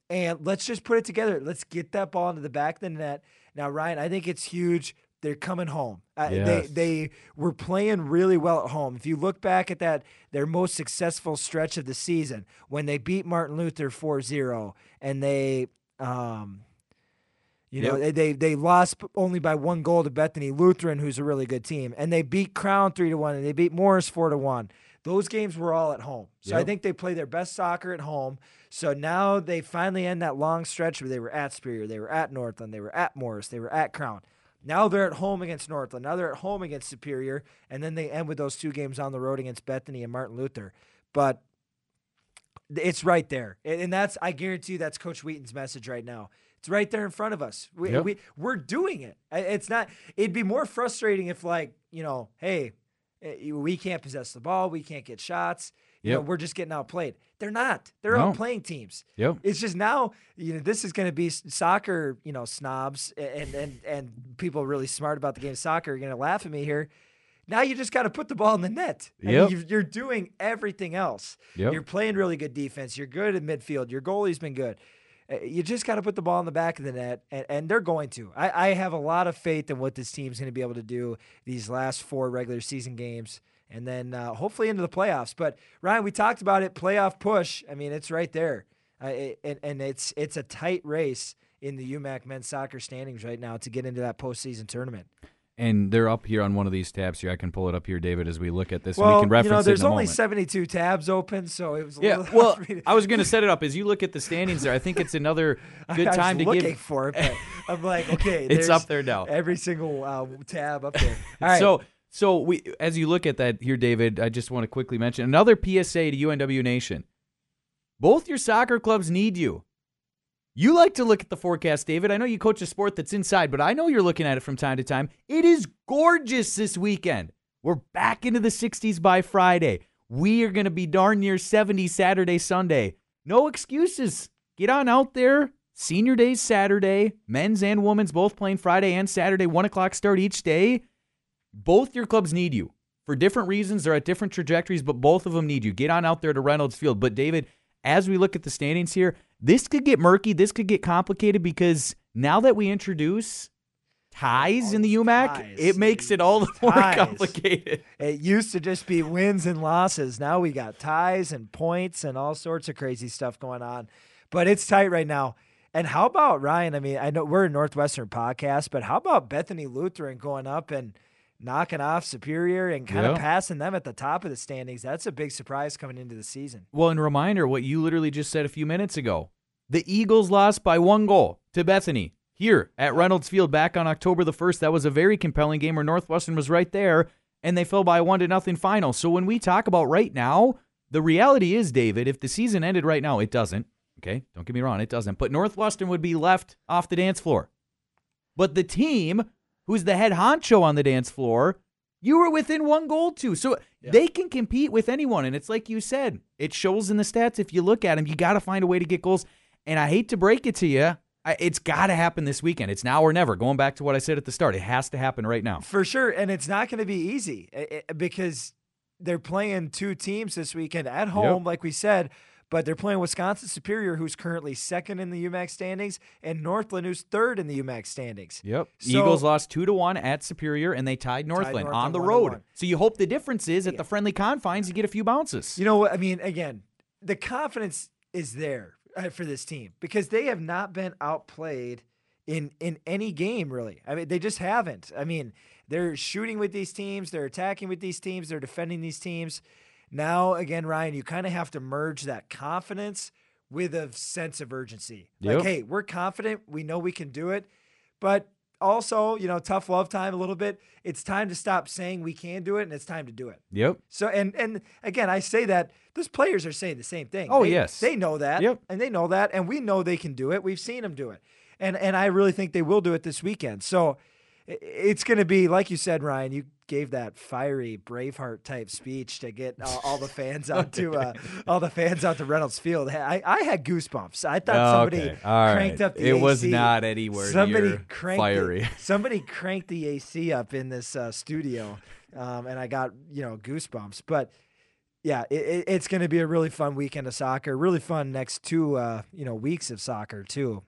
and let's just put it together. Let's get that ball into the back of the net. Now, Ryan, I think it's huge. They're coming home. Uh, Yes. They they were playing really well at home. If you look back at that their most successful stretch of the season when they beat Martin Luther 4-0 and they um you know, Yep. they, they they lost only by one goal to Bethany Lutheran, who's a really good team, and they beat Crown three to one, and they beat Morris four to one. Those games were all at home, so I think they play their best soccer at home. So now they finally end that long stretch where they were at Superior, they were at Northland, they were at Morris, they were at Crown. Now they're at home against Northland. Now they're at home against Superior, and then they end with those two games on the road against Bethany and Martin Luther. But it's right there, and that's I guarantee you that's Coach Wheaton's message right now. It's right there in front of us. We, Yep. we we're doing it. It's not. It'd be more frustrating if like you know, hey, eh, we can't possess the ball, we can't get shots. You know, we're just getting outplayed. They're not. They're No. outplaying teams. Yep. It's just now, you know, this is going to be soccer, you know, snobs and and and people really smart about the game of soccer are going to laugh at me here. Now you just got to put the ball in the net. I mean, you're doing everything else. Yep. You're playing really good defense. You're good at midfield. Your goalie's been good. Uh, You just got to put the ball in the back of the net, and, and they're going to. I, I have a lot of faith in what this team's going to be able to do these last four regular season games, and then uh, hopefully into the playoffs. But Ryan, we talked about it. Playoff push. I mean, it's right there, uh, it, and, and it's it's a tight race in the UMAC men's soccer standings right now to get into that postseason tournament. And they're up here on one of these tabs here. I can pull it up here, David, as we look at this. and Well, we can reference you know, it there's only moment. 72 tabs open, so it was a Yeah, little well, hard for me to- I was going to set it up as you look at the standings there. I think it's another good I time to looking give. for it, but I'm like, okay, It's up there now. Every single uh, tab up there. All right. So, so we as you look at that here, David, I just want to quickly mention another PSA to UNW Nation. Both your soccer clubs need you. You like to look at the forecast, David. I know you coach a sport that's inside, but I know you're looking at it from time to time. It is gorgeous this weekend. We're back into the 60s by Friday. We are going to be darn near 70 Saturday, Sunday. No excuses. Get on out there. Senior Days Saturday, men's and women's both playing Friday and Saturday, 1 o'clock start each day. Both your clubs need you for different reasons. They're at different trajectories, but both of them need you. Get on out there to Reynolds Field. But, David, as we look at the standings here, this could get murky. This could get complicated because now that we introduce ties in the UMAC, Ties. it makes it all the more Ties. complicated. it used to just be wins and losses. Now we got ties and points and all sorts of crazy stuff going on. But it's tight right now. And how about Ryan? I mean, I know we're a Northwestern podcast, but how about Bethany Lutheran going up and knocking off Superior and kind of passing them at the top of the standings? That's a big surprise coming into the season. Well, and reminder what you literally just said a few minutes ago. The Eagles lost by one goal to Bethany here at Reynolds Field back on October the 1st. That was a very compelling game where Northwestern was right there and they fell by one to nothing final. So when we talk about right now, the reality is, David, if the season ended right now, it doesn't. Okay, don't get me wrong, it doesn't. But Northwestern would be left off the dance floor. But the team who's the head honcho on the dance floor, you were within one goal too. So they can compete with anyone. And it's like you said, it shows in the stats. If you look at them, you got to find a way to get goals. And I hate to break it to you, I, it's got to happen this weekend. It's now or never. Going back to what I said at the start, it has to happen right now. For sure. And it's not going to be easy eh, eh, because they're playing two teams this weekend at home, like we said, but they're playing Wisconsin Superior, who's currently second in the UMAC standings, and Northland, who's third in the UMAC standings. Yep. So- Eagles lost two to one at Superior, and they tied Northland, Northland on the road. So you hope the difference is at the friendly confines, you get a few bounces. You know what? I mean, again, the confidence is there uh, for this team because they have not been outplayed in in any game really. I mean, they just haven't. I mean, they're shooting with these teams, they're attacking with these teams, they're defending these teams. Now, again, Ryan, you kind of have to merge that confidence with a sense of urgency. Yep. Like, hey, we're confident, we know we can do it, but also, you know, tough love time a little bit. It's time to stop saying we can do it, and it's time to do it. Yep. So, and and again, I say that those players are saying the same thing. Oh, They- yes. they know that. Yep. and they know that, and we know they can do it. We've seen them do it, and and I really think they will do it this weekend. So, it's going to be like you said, Ryan. You gave that fiery Braveheart type speech to get all, all the fans out to uh, all the fans out to Reynolds Field. I, I had goosebumps. I thought somebody Okay, cranked right. up the AC. It was not anywhere somebody near cranked fiery. The, somebody cranked the AC up in this uh, studio, um, and I got you know goosebumps. But yeah, it, it's going to be a really fun weekend of soccer. Really fun next two uh, you know weeks of soccer too.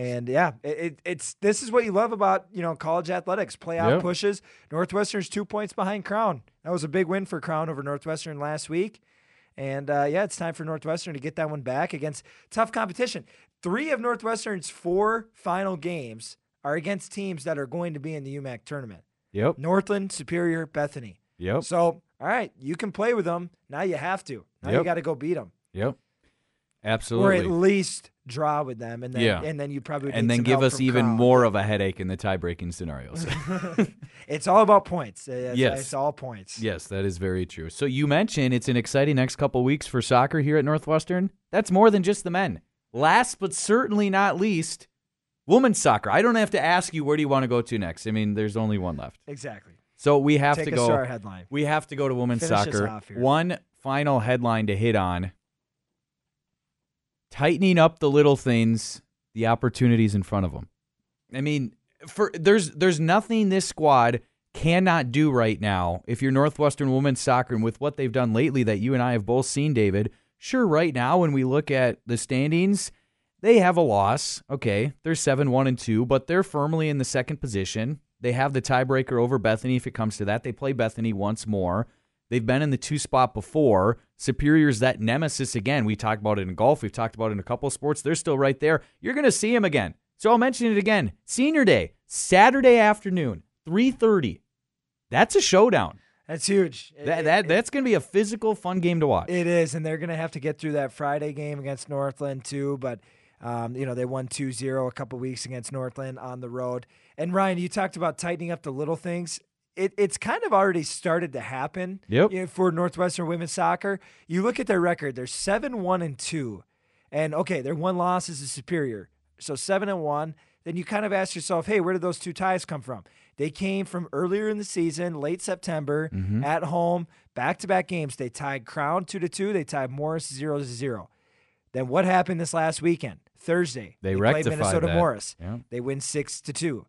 And yeah, it, it, it's this is what you love about you know college athletics. Playoff Yep. pushes. Northwestern's two points behind Crown. That was a big win for Crown over Northwestern last week. And uh, yeah, it's time for Northwestern to get that one back against tough competition. Three of Northwestern's four final games are against teams that are going to be in the UMAC tournament Yep. Northland, Superior, Bethany. Yep. So, all right, you can play with them. Now you have to. Now you got to go beat them. Yep. Or at least draw with them. And then, Yeah. and then you probably and then give us even Crown. more of a headache in the tie-breaking scenarios. It's all about points. Uh, it's, Yes. It's all points. yes, that is very true. So you mentioned it's an exciting next couple weeks for soccer here at Northwestern. That's more than just the men. Last but certainly not least, women's soccer. I don't have to ask you where do you want to go to next. I mean, there's only one left. Exactly. So we have Take to go. to. We have to go to women's Finish soccer. One final headline to hit on. Tightening up the little things, the opportunities in front of them. I mean, for there's there's nothing this squad cannot do right now. If you're Northwestern women's soccer and with what they've done lately that you and I have both seen, David, sure right now when we look at the standings, they have a loss. Okay, they're 7 1 and 2, but they're firmly in the second position. They have the tiebreaker over Bethany if it comes to that. They play Bethany once more. They've been in the two spot before. Superior's that nemesis again. We talked about it in golf. We've talked about it in a couple of sports. They're still right there. You're going to see him again. So I'll mention it again. Senior Day, Saturday afternoon, 3:30. That's a showdown. That's huge. It- That, it- that that's going to be a physical, fun game to watch. It is, and they're going to have to get through that Friday game against Northland too. But um, you know they won 2-0 a couple weeks against Northland on the road. And Ryan, you talked about tightening up the little things. It, it's kind of already started to happen. Yep. you know, for Northwestern women's soccer, you look at their record; they're seven one and two, and okay, their one loss is a Superior, so seven and one. Then you kind of ask yourself, hey, where did those two ties come from? They came from earlier in the season, late September, mm-hmm. at home, back to back games. They tied Crown two to two. They tied Morris zero to zero. Then what happened this last weekend? Thursday, They played rectified Minnesota that. Morris. Yeah. They win six to two.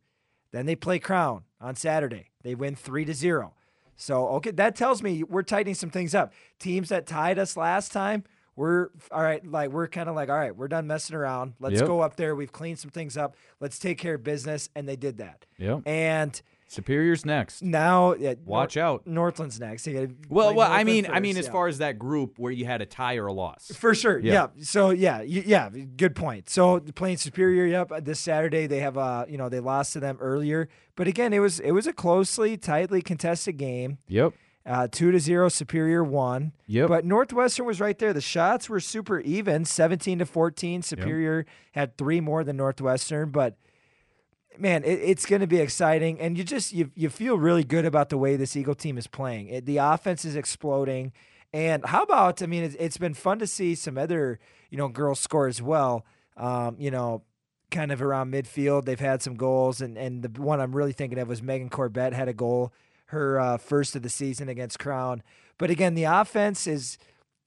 Then they play Crown on Saturday. They win three to zero. So okay, that tells me we're tightening some things up. Teams that tied us last time, we're all right. Like we're kind of like all right, we're done messing around. Let's Yep. go up there. We've cleaned some things up. Let's take care of business, and they did that. Yeah. And Superior's next. now, yeah, Watch out. Northland's next. Well, well, I mean, I first, mean, as far as that group where you had a tie or a loss. For sure. Yeah. Yeah. So yeah, yeah, good point. So playing Superior, yep, this Saturday they have uh, you know, they lost to them earlier, but again, it was it was a closely, tightly contested game. Yep. Uh, two to zero, Superior won. Yep. But Northwestern was right there. The shots were super even, seventeen to fourteen. Superior had three more than Northwestern, but man, it, it's going to be exciting, and you just you you feel really good about the way this Eagle team is playing. It, the offense is exploding, and how about I mean, it's, it's been fun to see some other you know girls score as well. Um, you know, kind of around midfield, they've had some goals, and and the one I'm really thinking of was Megan Corbett had a goal, her uh, first of the season against Crown. But again, the offense is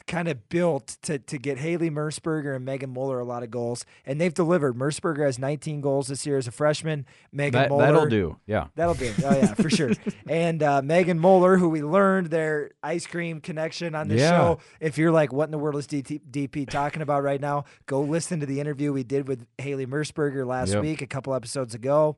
kind of built to to get Haley Mersberger and Megan Muller a lot of goals, and they've delivered. Mersberger has 19 goals this year as a freshman. Megan That, Muller that'll do. Yeah. That'll do. Oh yeah, for sure. And uh, Megan Moeller, who we learned their ice cream connection on the Yeah. show. If you're like, what in the world is DT, DP talking about right now? Go listen to the interview we did with Haley Mersberger last Yep. week, a couple episodes ago.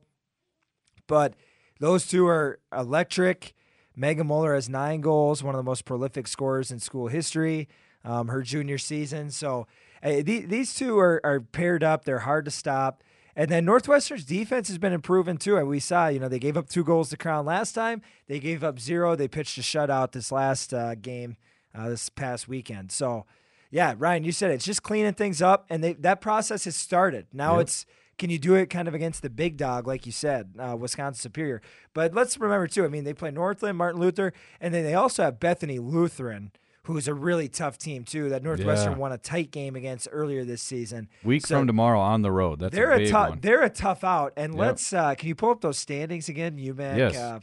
But those two are electric. Megan Muller has nine goals, one of the most prolific scorers in school history. Um, her junior season. So uh, the, these two are, are paired up. They're hard to stop. And then Northwestern's defense has been improving too. And we saw, you know, they gave up two goals to Crown last time. They gave up zero. They pitched a shutout this last uh, game, uh, this past weekend. So, yeah, Ryan, you said it. it's just cleaning things up, and they, that process has started. Now Yep. it's can you do it kind of against the big dog, like you said, uh, Wisconsin Superior? But let's remember too. I mean, they play Northland, Martin Luther, and then they also have Bethany Lutheran. Who's a really tough team too? That Northwestern Yeah. won a tight game against earlier this season. Week So- from tomorrow on the road. That's they're a a, tough. They're a tough out. And Yep. let's. Uh, can you pull up those standings again? UMAC Yes. uh,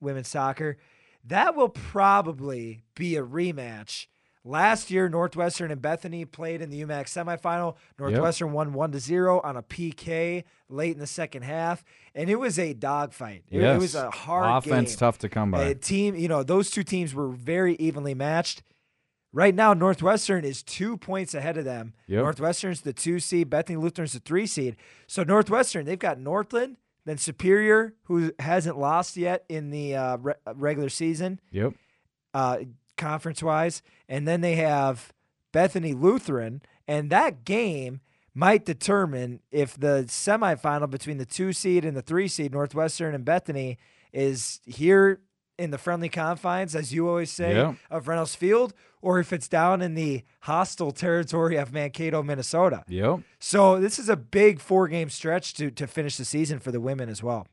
women's soccer. That will probably be a rematch. Last year, Northwestern and Bethany played in the UMAC semifinal. Northwestern won one to zero on a PK late in the second half, and it was a dogfight. It, it was a hard offense game. tough to come by. A team, you know, those two teams were very evenly matched. Right now, Northwestern is two points ahead of them. Yep. Northwestern's the two seed, Bethany Lutheran's the three seed. So Northwestern, they've got Northland, then Superior, who hasn't lost yet in the uh, re- regular season, yep. uh, conference wise, and then they have Bethany Lutheran, and that game might determine if the semifinal between the two seed and the three seed, Northwestern and Bethany, is here in the friendly confines, as you always say, Yeah. of Reynolds Field, or if it's down in the hostile territory of Mankato, Minnesota. Yep. So this is a big four game stretch to to finish the season for the women as well.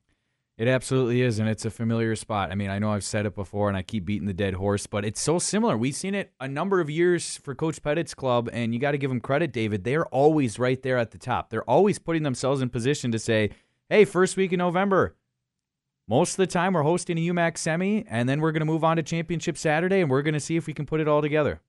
It absolutely is, and it's a familiar spot. I mean, I know I've said it before, and I keep beating the dead horse, but it's so similar. We've seen it a number of years for Coach Pettit's club, and you got to give them credit, David. They're always right there at the top. They're always putting themselves in position to say, "Hey, first week in November." Most of the time, we're hosting a UMAC semi, and then we're going to move on to Championship Saturday, and we're going to see if we can put it all together.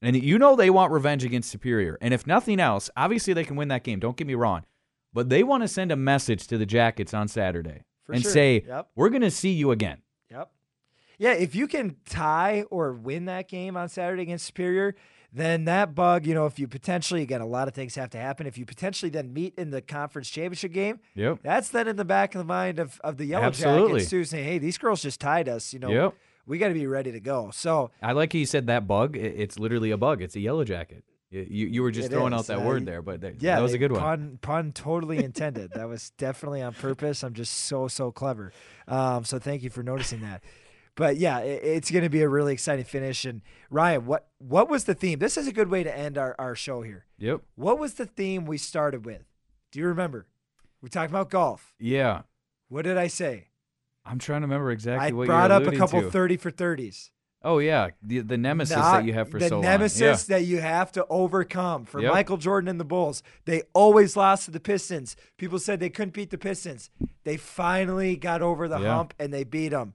And you know they want revenge against Superior, and if nothing else, obviously they can win that game. Don't get me wrong, but they want to send a message to the Jackets on Saturday For and sure. say, Yep. "We're going to see you again." Yep. Yeah, if you can tie or win that game on Saturday against Superior, then that bug, you know, if you potentially, again, a lot of things have to happen. If you potentially then meet in the conference championship game, Yep. that's then in the back of the mind of, of the Yellow Absolutely. Jackets too, saying, hey, these girls just tied us. You know, Yep. we got to be ready to go. So I like how you said that bug. It's literally a bug. It's a yellow jacket. You you, you were just It throwing is. out that Uh, word there, but that, yeah, that was a good one. Pun, pun totally intended. that was definitely on purpose. I'm just so so clever. Um, so thank you for noticing that. But yeah, it, it's going to be a really exciting finish. And Ryan, what what was the theme? This is a good way to end our, our show here. Yep. What was the theme we started with? Do you remember? We talked about golf. Yeah. What did I say? I'm trying to remember exactly I what brought you're up a couple to. thirty for thirties. Oh yeah, the the nemesis Not- that you have for the so long. The nemesis that you have to overcome for Yep. Michael Jordan and the Bulls. They always lost to the Pistons. People said they couldn't beat the Pistons. They finally got over the Yeah. hump and they beat them.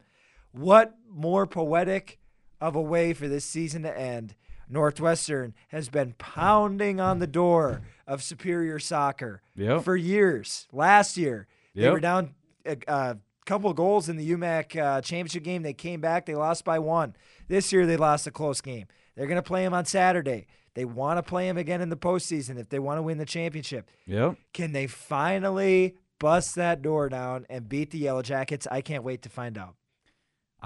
What more poetic of a way for this season to end? Northwestern has been pounding on the door of Superior Soccer Yep. for years. Last year, they were down a, a couple goals in the UMAC uh, championship game. They came back. They lost by one. This year, they lost a close game. They're going to play them on Saturday. They want to play them again in the postseason if they want to win the championship. Yep. Can they finally bust that door down and beat the Yellow Jackets? I can't wait to find out.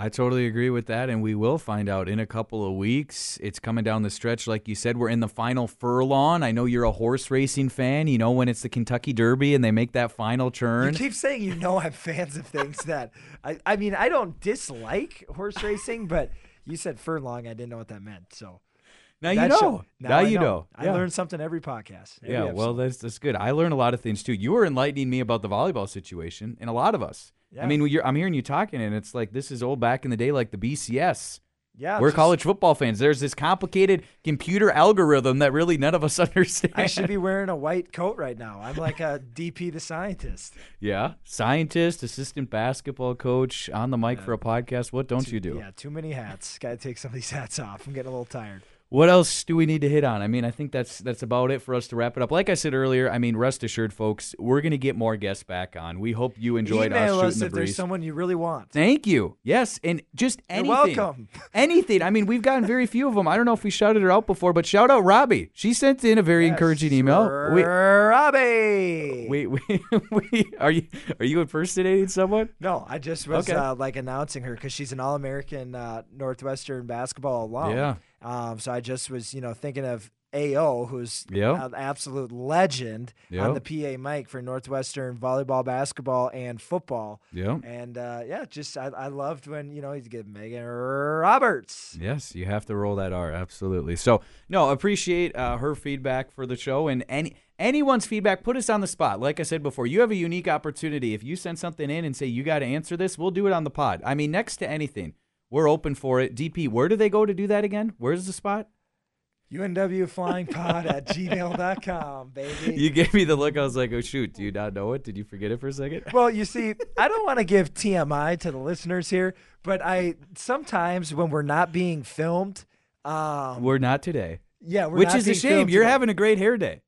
I totally agree with that, and we will find out in a couple of weeks. It's coming down the stretch, like you said. We're in the final furlong. I know you're a horse racing fan. You know when it's the Kentucky Derby and they make that final turn. You keep saying you know I'm fans of things that I, I mean I don't dislike horse racing, but you said furlong. I didn't know what that meant. So now you know. show- now I you know. I Yeah. learn something every podcast. every Yeah, well, that's that's good. I learn a lot of things too. You were enlightening me about the volleyball situation, and a lot of us. Yeah. I mean, I'm hearing you talking, and it's like this is old back in the day, like the BCS. yeah, We're just- college football fans. There's this complicated computer algorithm that really none of us understand. I should be wearing a white coat right now. I'm like a DP the scientist. yeah, scientist, assistant basketball coach, on the mic for a podcast. What don't you do? Yeah, too many hats. Got to take some of these hats off. I'm getting a little tired. What else do we need to hit on? I mean, I think that's that's about it for us to wrap it up. Like I said earlier, I mean, rest assured, folks, we're going to get more guests back on. We hope you enjoyed Email us us shooting if the there's someone you really want. Thank you. Yes, and just You're anything. welcome. Anything. I mean, we've gotten very few of them. I don't know if we shouted her out before, but shout out Robbie. She sent in a very encouraging email. We, Robbie. we, we, we, are you are you impersonating someone? No, I just was Okay. uh, like announcing her because she's an All-American uh, Northwestern basketball alum. Yeah. Um, so I just was, you know, thinking of AO, who's Yep. an absolute legend on the PA mic for Northwestern volleyball, basketball, and football. Yeah. And uh, yeah, just I, I loved when you know he's getting Megan Roberts. Yes, you have to roll that R. Absolutely. So, no, appreciate uh, her feedback for the show and any anyone's feedback. Put us on the spot. Like I said before, you have a unique opportunity. If you send something in and say you got to answer this, we'll do it on the pod. I mean, next to anything, we're open for it. DP, where do they go to do that again? Where's the spot? UNWFlyingPod at gmail.com, baby. You gave me the look. I was like, oh shoot, do you not know it? Did you forget it for a second? well, you see, I don't want to give TMI to the listeners here, but I sometimes when we're not being filmed, um, We're not today, yeah, we're which is a shame. You're today. having a great hair day.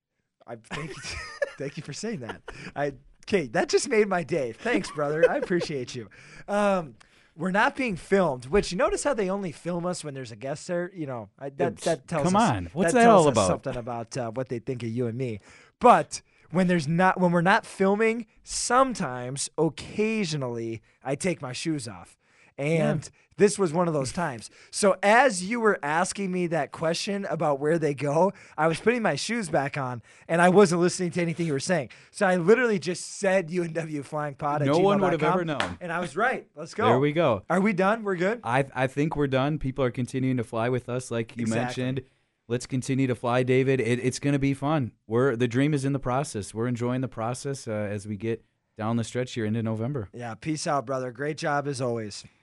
I thank you, thank you for saying that. I okay, that just made my day. Thanks, brother. I appreciate you. Um, we're not being filmed, which you notice how they only film us when there's a guest there. You know, I, that It's- that tells come us, on. What's that, that all us about? Something about uh, what they think of you and me. But when there's not, when we're not filming, sometimes, occasionally, I take my shoes off, and. This was one of those times. So as you were asking me that question about where they go, I was putting my shoes back on and I wasn't listening to anything you were saying. So I literally just said UNW Flying Pod. at No one would have ever known. And I was right. Let's go. There we go. Are we done? We're good. I I think we're done. People are continuing to fly with us, like you Exactly. mentioned. Let's continue to fly, David. It, it's going to be fun. We're the dream is in the process. We're enjoying the process uh, as we get down the stretch here into November. Yeah. Peace out, brother. Great job as always.